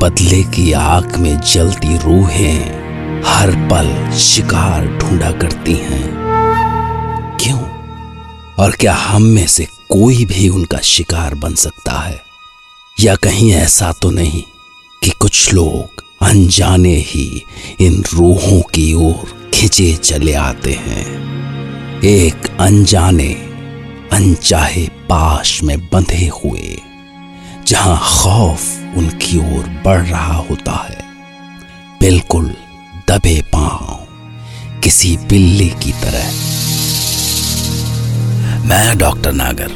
बदले की आग में जलती रूहें हर पल शिकार ढूंढा करती हैं। क्यों? और क्या हम में से कोई भी उनका शिकार बन सकता है? या कहीं ऐसा तो नहीं कि कुछ लोग अनजाने ही इन रूहों की ओर खिंचे चले आते हैं। एक अनजाने, अनचाहे पाश में बंधे हुए जहाँ खौफ उनकी ओर बढ़ रहा होता है। बिल्कुल दबे पाँव किसी बिल्ली की तरह। मैं डॉक्टर नागर,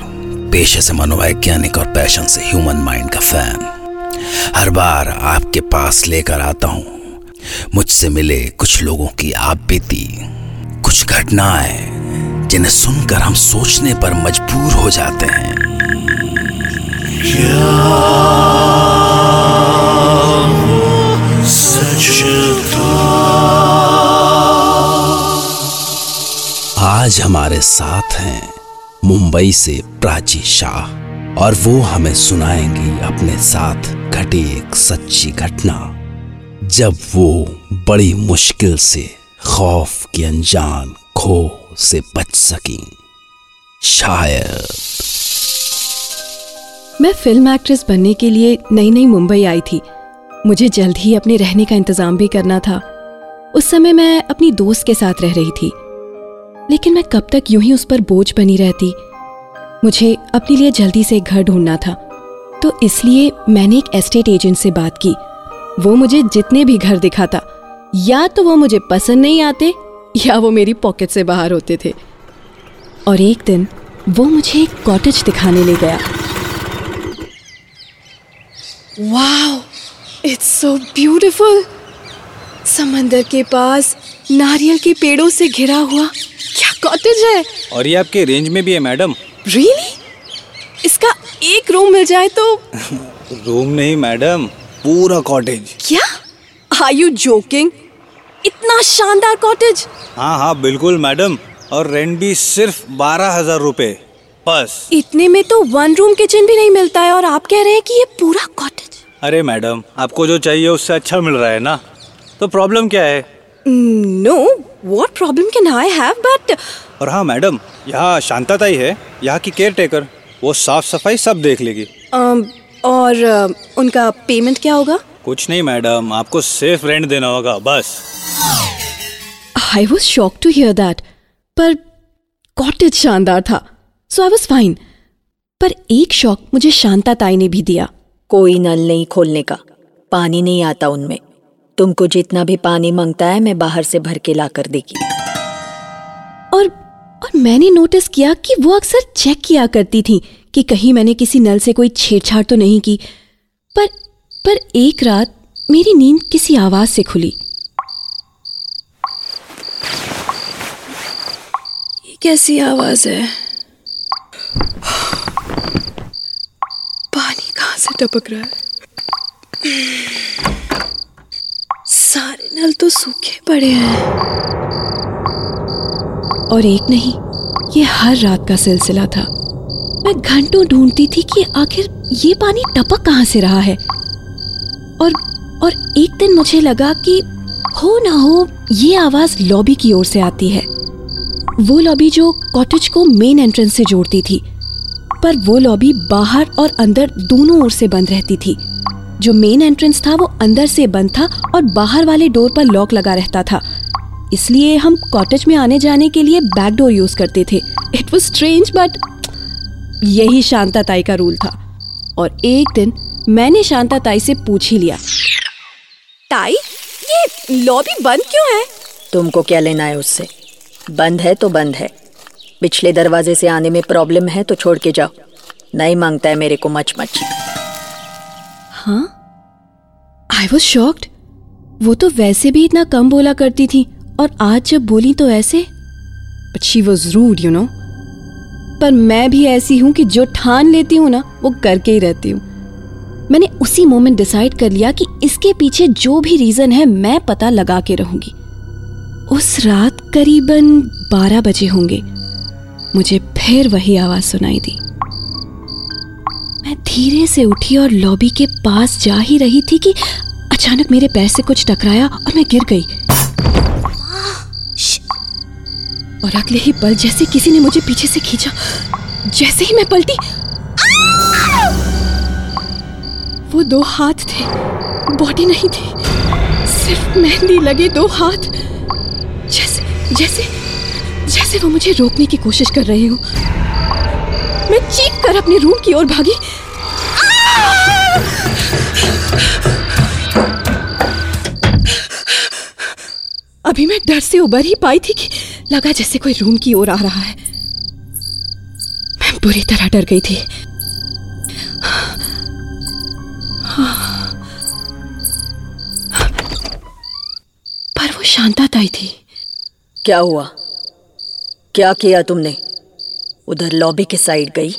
पेशे से मनोवैज्ञानिक और पैशन से ह्यूमन माइंड का फ़ैन। हर बार आपके पास लेकर आता हूँ। मुझसे मिले कुछ लोगों की आप बीती कुछ घटनाएँ, जिन्हें सुनकर हम सोचने पर मजबूर हो जाते हैं। हमारे साथ हैं। मुंबई से प्राची शाह। और वो हमें सुनाएँगी अपने साथ घटी एक सच्ची घटना। जब वो बड़ी मुश्किल से, खौफ की अनजान खो से बच सकी। शायद। मैं फ़िल्म एक्ट्रेस बनने के लिए नई नई मुंबई आई थी। मुझे जल्द ही अपने रहने का इंतज़ाम भी करना था। उस समय मैं अपनी दोस्त के साथ रह रही थी। लेकिन मैं कब तक यूँ ही उस पर बोझ बनी रहती? मुझे अपने लिए जल्दी से एक घर ढूंढना था। तो इसलिए मैंने एक एस्टेट एजेंट से बात की। वो मुझे जितने भी घर दिखाता, या तो वो मुझे पसंद नहीं आते, या वो मेरी पॉकेट से बाहर होते थे। और एक दिन वो मुझे एक कॉटेज दिखाने ले गया। वाओ इट्स सो ब्यूटीफुल समंदर के पास नारियल के पेड़ों से घिरा हुआ कॉटेज है। और ये आपके रेंज में भी है मैडम रियली इसका एक रूम मिल जाए तो? रूम नहीं मैडम पूरा कॉटेज क्या? आर यू जोकिंग इतना शानदार कॉटेज हाँ हाँ बिल्कुल मैडम और रेंट भी सिर्फ़ बारह हज़ार रूपए बस। इतने में तो वन रूम किचन भी नहीं मिलता है और आप कह रहे हैं कि ये पूरा कॉटेज अरे मैडम आपको जो चाहिए उससे अच्छा मिल रहा है ना? तो प्रॉब्लम क्या है? No what problem can I have but और हाँ मैडम यहाँ शांताताई है यहाँ की केयर टेकर वो साफ़ सफ़ाई सब देख लेगी। और uh, उनका पेमेंट क्या होगा? कुछ नहीं मैडम आपको सिर्फ़ रेंट देना होगा बस। I was shock to hear that पर कॉटेज शानदार था सो आई वॉज़ फाइन पर एक शॉक मुझे शांता ताई ने भी दिया। कोई नल नहीं खोलने का पानी नहीं आता उनमें। तुमको जितना भी पानी माँगता है मैं बाहर से भर के ला कर देगी। और और मैंने नोटिस किया कि वो अक्सर चेक किया करती थी कि कहीं मैंने किसी नल से कोई छेड़छाड़ तो नहीं की। पर पर एक रात मेरी नींद किसी आवाज़ से खुली। ये कैसी आवाज़ है? पानी कहाँ से टपक रहा है? सारे नल तो सूखे पड़े हैं। और एक नहीं, ये हर रात का सिलसिला था। मैं घंटों ढूंढती थी कि आखिर ये पानी टपक कहाँ से रहा है। और और एक दिन मुझे लगा कि हो ना हो, ये आवाज़ लॉबी की ओर से आती है। वो लॉबी जो कॉटेज को मेन एंट्रेंस से जोड़ती थी, पर वो लॉबी बाहर और अंदर दोनों ओर से बंद रहती थी। जो मेन एंट्रेंस था, वो अंदर से बंद था और बाहर वाले डोर पर लॉक लगा रहता था। इसलिए हम कॉटेज में आने जाने के लिए बैक डोर यूज़ करते थे। इट वॉज़ स्ट्रेंज बट यही शांता ताई का रूल था। और एक दिन मैंने शांता ताई से पूछ ही लिया, ताई, ये लॉबी बंद क्यों है? तुमको क्या लेना है उससे? बंद है तो बंद है। पिछले दरवाजे से आने में प्रॉब्लम है तो छोड़ के जाओ। नहीं माँगता है मेरे को मच मच हाँ? आई वॉज़ शॉक्ड वो तो वैसे भी इतना कम बोला करती थी, और आज जब बोली तो ऐसे। But she was rude you know पर मैं भी ऐसी हूँ कि जो ठान लेती हूँ ना, वो करके ही रहती हूँ। मैंने उसी मोमेंट डिसाइड कर लिया कि इसके पीछे जो भी रीजन है, मैं पता लगा के रहूँगी। उस रात करीबन बारह बजे होंगे। मुझे फिर वही आवाज़ सुनाई दी। धीरे से उठी और लॉबी के पास जा ही रही थी कि अचानक मेरे पैर से कुछ टकराया और मैं गिर गई। और अगले ही पल जैसे किसी ने मुझे पीछे से खींचा, जैसे ही मैं पलटी, वो दो हाथ थे, बॉडी नहीं थी, सिर्फ़ मेहंदी लगे दो हाथ। जैसे जैसे जैसे वो मुझे रोकने की कोशिश कर रहे हो, मैं चीख कर अपने रूम की ओर भागी अभी मैं डर से उबर ही पाई थी कि लगा जैसे कोई रूम की ओर आ रहा है। मैं बुरी तरह डर गई थी। पर वो शांता ताई थी। क्या हुआ? क्या किया तुमने? उधर लॉबी के साइड गई।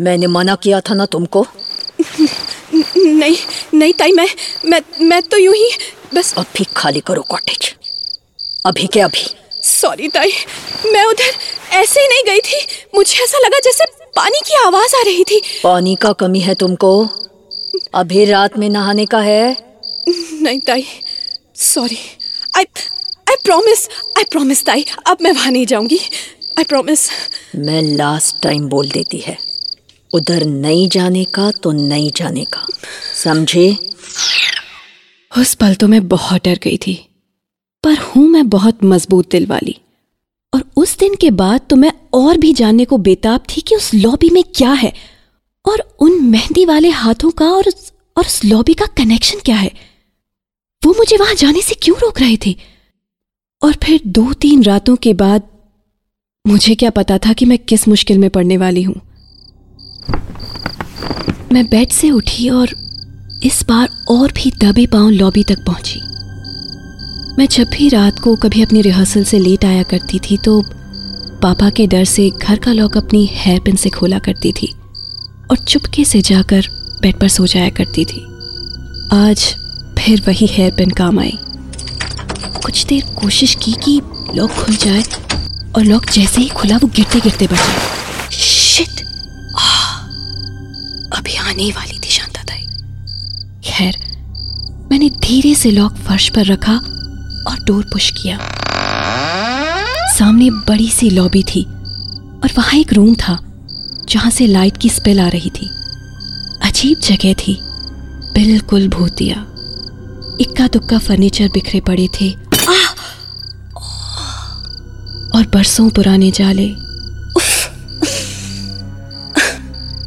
मैंने मना किया था ना तुमको? नहीं नहीं ताई मैं मैं मैं तो यूँ ही बस अब भी खाली करो कॉटेज। अभी के अभी। सॉरी ताई। मैं उधर ऐसे ही नहीं गई थी। मुझे ऐसा लगा जैसे पानी की आवाज़ आ रही थी। पानी का कमी है तुमको? अभी रात में नहाने का है? नहीं ताई। Sorry I I promise I promise ताई। अब मैं वहाँ नहीं जाऊँगी। आई प्रॉमिस मैं लास्ट टाइम बोल देती है। उधर नहीं जाने का तो नहीं जाने का। समझे? उस पल तो मैं बहुत डर गई थी। पर हूँ मैं बहुत मज़बूत दिल वाली। और उस दिन के बाद तो मैं और भी जानने को बेताब थी कि उस लॉबी में क्या है। और उन मेहंदी वाले हाथों का और उस, और उस लॉबी का कनेक्शन क्या है? वो मुझे वहाँ जाने से क्यों रोक रहे थे? और फिर दो तीन रातों के बाद मुझे क्या पता था कि मैं किस मुश्किल में पड़ने वाली हूँ। मैं बेड से उठी और इस बार और भी दबे पाँव लॉबी तक पहुँची। मैं जब भी रात को कभी अपनी रिहर्सल से लेट आया करती थी तो पापा के डर से घर का लॉक अपनी हेयर पिन से खोला करती थी और चुपके से जाकर बेड पर सो जाया करती थी। आज फिर वही हेयर पिन काम आई। कुछ देर कोशिश की कि लॉक खुल जाए और लॉक जैसे ही खुला वो गिरते गिरते बचा शिट! अभी आने वाली थी शांता ताई खैर, मैंने धीरे से लॉक फर्श पर रखा और डोर पुश किया। सामने बड़ी सी लॉबी थी और वहाँ एक रूम था, जहाँ से लाइट की स्पेल आ रही थी। अजीब जगह थी। बिल्कुल भूतिया इक्का दुक्का फर्नीचर बिखरे पड़े थे! और बरसों पुराने जाले।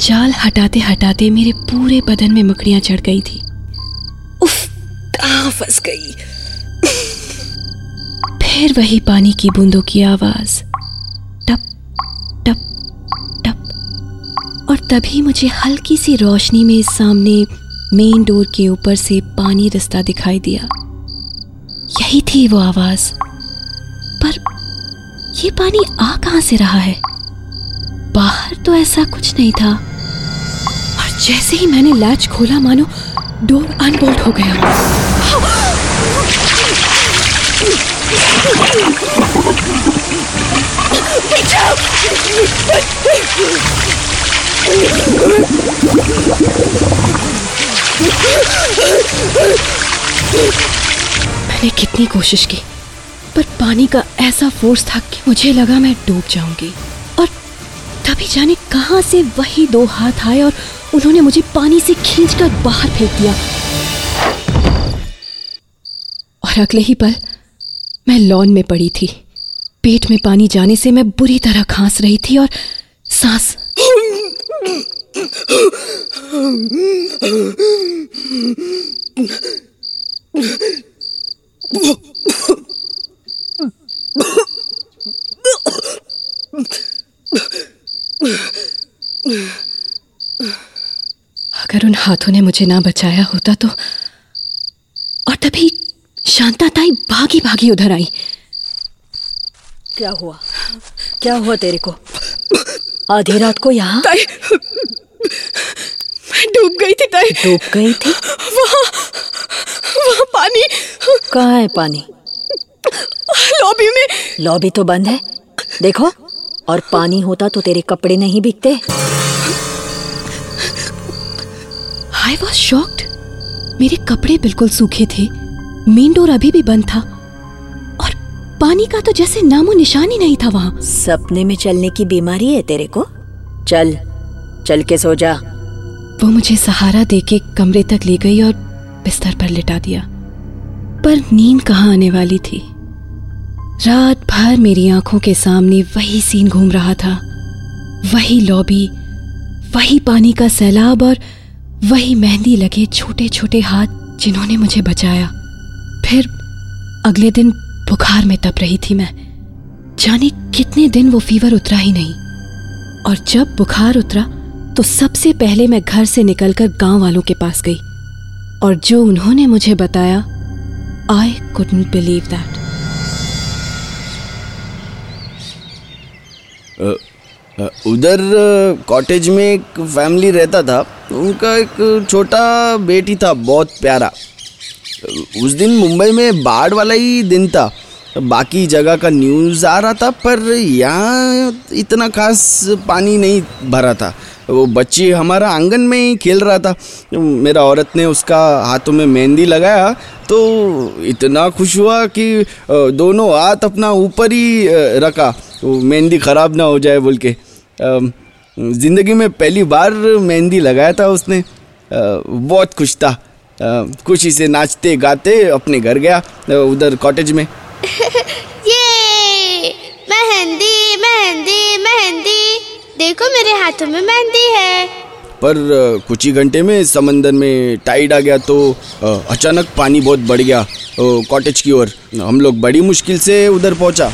जाल हटाते हटाते मेरे पूरे बदन में मकड़ियाँ चढ़ गई थी। उफ! कहाँ फंस गई। फिर वही पानी की बूंदों की आवाज़। टप टप टप। और तभी मुझे हल्की सी रोशनी में सामने मेन डोर के ऊपर से पानी रास्ता दिखाई दिया। यही थी वो आवाज़। पर ये पानी आ कहाँ से रहा है? बाहर तो ऐसा कुछ नहीं था। और जैसे ही मैंने लैच खोला, मानो डोर अनबोल्ट हो गया। मैंने कितनी कोशिश की, पर पानी का ऐसा फोर्स था कि मुझे लगा मैं डूब जाऊँगी। और तभी जाने कहाँ से वही दो हाथ आए और उन्होंने मुझे पानी से खींचकर बाहर फेंक दिया। और अगले ही पल मैं लॉन में पड़ी थी। पेट में पानी जाने से मैं बुरी तरह खांस रही थी और सांस अगर उन हाथों ने मुझे ना बचाया होता तो और तभी शांता ताई भागी भागी उधर आई। क्या हुआ? क्या हुआ तेरे को? आधी रात को यहाँ? मैं डूब गई थी ताई। डूब गई थी? वहाँ वहाँ पानी। कहाँ है पानी? लॉबी में। लॉबी तो बंद है। देखो और पानी होता तो तेरे कपड़े नहीं बिकते। आई वॉज़ शॉक्ड मेरे कपड़े बिल्कुल सूखे थे। मेन डोर अभी भी बंद था। और पानी का तो जैसे नामो निशान ही नहीं था वहाँ। सपने में चलने की बीमारी है तेरे को? चल चल के सो जा। वो मुझे सहारा देके कमरे तक ले गई और बिस्तर पर लिटा दिया। पर नींद कहाँ आने वाली थी? रात भर मेरी आँखों के सामने वही सीन घूम रहा था। वही लॉबी वही पानी का सैलाब और वही मेहंदी लगे छोटे छोटे हाथ जिन्होंने मुझे बचाया। फिर अगले दिन बुखार में तप रही थी मैं। जाने कितने दिन वो फीवर उतरा ही नहीं। और जब बुखार उतरा तो सबसे पहले मैं घर से निकलकर गाँव वालों के पास गई। और जो उन्होंने मुझे बताया आई कुडंट बिलीव दैट उधर कॉटेज में एक फैमिली रहता था। उनका एक छोटा बेटी था, बहुत प्यारा। उस दिन मुंबई में बाढ़ वाला ही दिन था। बाकी जगह का न्यूज़ आ रहा था, पर यहाँ इतना खास पानी नहीं भरा था। वो बच्ची हमारा आँगन में ही खेल रहा था। मेरा औरत ने उसका हाथों में मेहंदी लगाया तो इतना खुश हुआ कि दोनों हाथ अपना ऊपर ही रखा। मेहंदी ख़राब ना हो जाए बोल के। ज़िंदगी में पहली बार मेहंदी लगाया था उसने। बहुत खुश था। खुशी से नाचते गाते अपने घर गया उधर कॉटेज में। ये मेहंदी मेहंदी मेहंदी। देखो मेरे हाथों में मेहंदी है। पर कुछ ही घंटे में समंदर में टाइड आ गया तो अचानक पानी बहुत बढ़ गया। कॉटेज की ओर हम लोग बड़ी मुश्किल से उधर पहुँचा।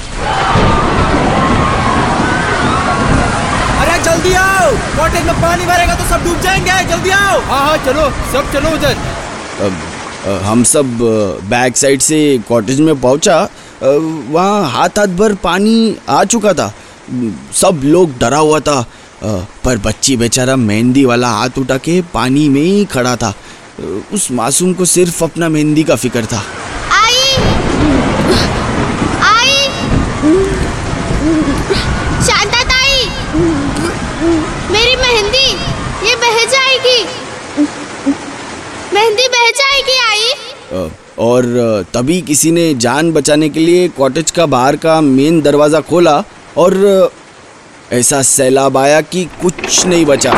अरे जल्दी आओ! कॉटेज में पानी भरेगा तो सब डूब जाएँगे। जल्दी आओ! हाँ हाँ चलो सब चलो उधर। हम सब बैक साइड से कॉटेज में पहुँचा वहाँ हाथ हाथ भर पानी आ चुका था। सब लोग डरा हुआ था पर बच्ची बेचारा मेहंदी वाला हाथ उठा के पानी में ही खड़ा था। उस मासूम को सिर्फ़ अपना मेहंदी का फ़िक्र था। आई। आई। शांता ताई। मेरी मेहंदी, ये बह जाएगी। मेहंदी बह जाएगी, आई। और तभी किसी ने जान बचाने के लिए कॉटेज का बाहर का मेन दरवाज़ा खोला और ऐसा सैलाब आया कि कुछ नहीं बचा।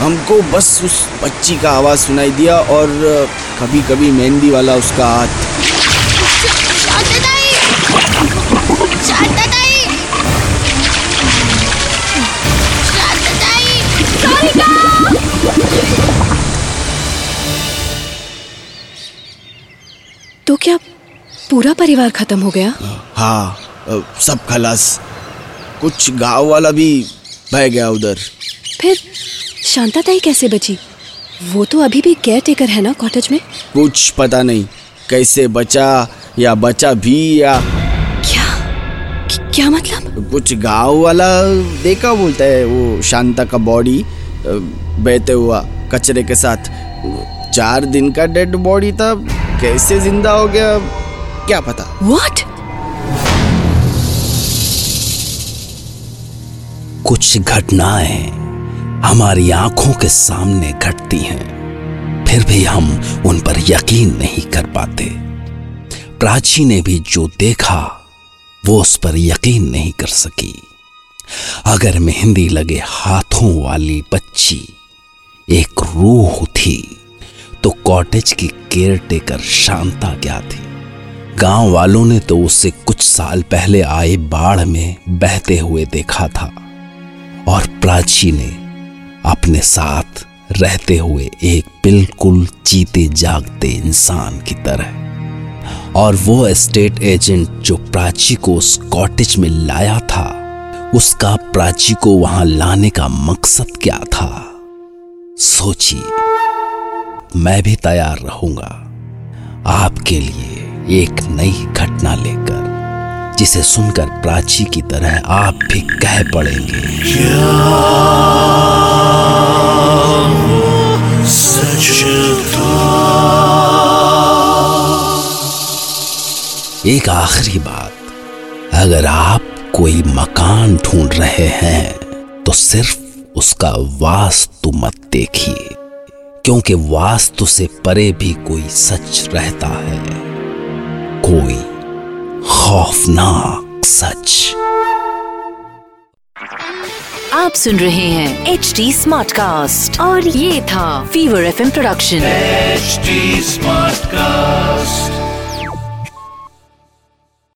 हमको बस उस बच्ची का आवाज़ सुनाई दिया और कभी कभी मेहंदी वाला उसका हाथ पूरा परिवार खत्म हो गया? हाँ सब खलास। कुछ गाँव वाला भी बह गया उधर। फिर शांता ताई कैसे बची? वो तो अभी भी केयर टेकर है ना कॉटेज में? कुछ पता नहीं कैसे बचा या बचा भी या। क्या? क्या मतलब? कुछ गाँव वाला देखा बोलता है वो शांता का बॉडी बहते हुआ कचरे के साथ। चार दिन का डेड बॉडी था कैसे ज़िंदा हो गया? क्या पता? व्हाट कुछ घटनाएँ हमारी आँखों के सामने घटती हैं। फिर भी हम उन पर यकीन नहीं कर पाते। प्राची ने भी जो देखा वो उस पर यकीन नहीं कर सकी। अगर मेहंदी लगे हाथों वाली बच्ची एक रूह थी तो कॉटेज की केयर टेकर शांता क्या थी? गाँव वालों ने तो उसे कुछ साल पहले आए बाढ़ में बहते हुए देखा था और प्राची ने अपने साथ रहते हुए एक बिल्कुल जीते जागते इंसान की तरह और वो एस्टेट एजेंट जो प्राची को उस कॉटेज में लाया था, उसका प्राची को वहाँ लाने का मकसद क्या था? सोचिए। मैं भी तैयार रहूँगा। आपके लिए एक नई घटना लेकर, जिसे सुनकर प्राची की तरह आप भी कह पड़ेंगे। एक आखिरी बात, अगर आप कोई मकान ढूंढ रहे हैं तो सिर्फ़ उसका वास्तु मत देखिए, क्योंकि वास्तु से परे भी कोई सच रहता है। कोई खौफनाक सच। आप सुन रहे हैं एच डी स्मार्ट कास्ट और ये था Fever F M production HD smart cast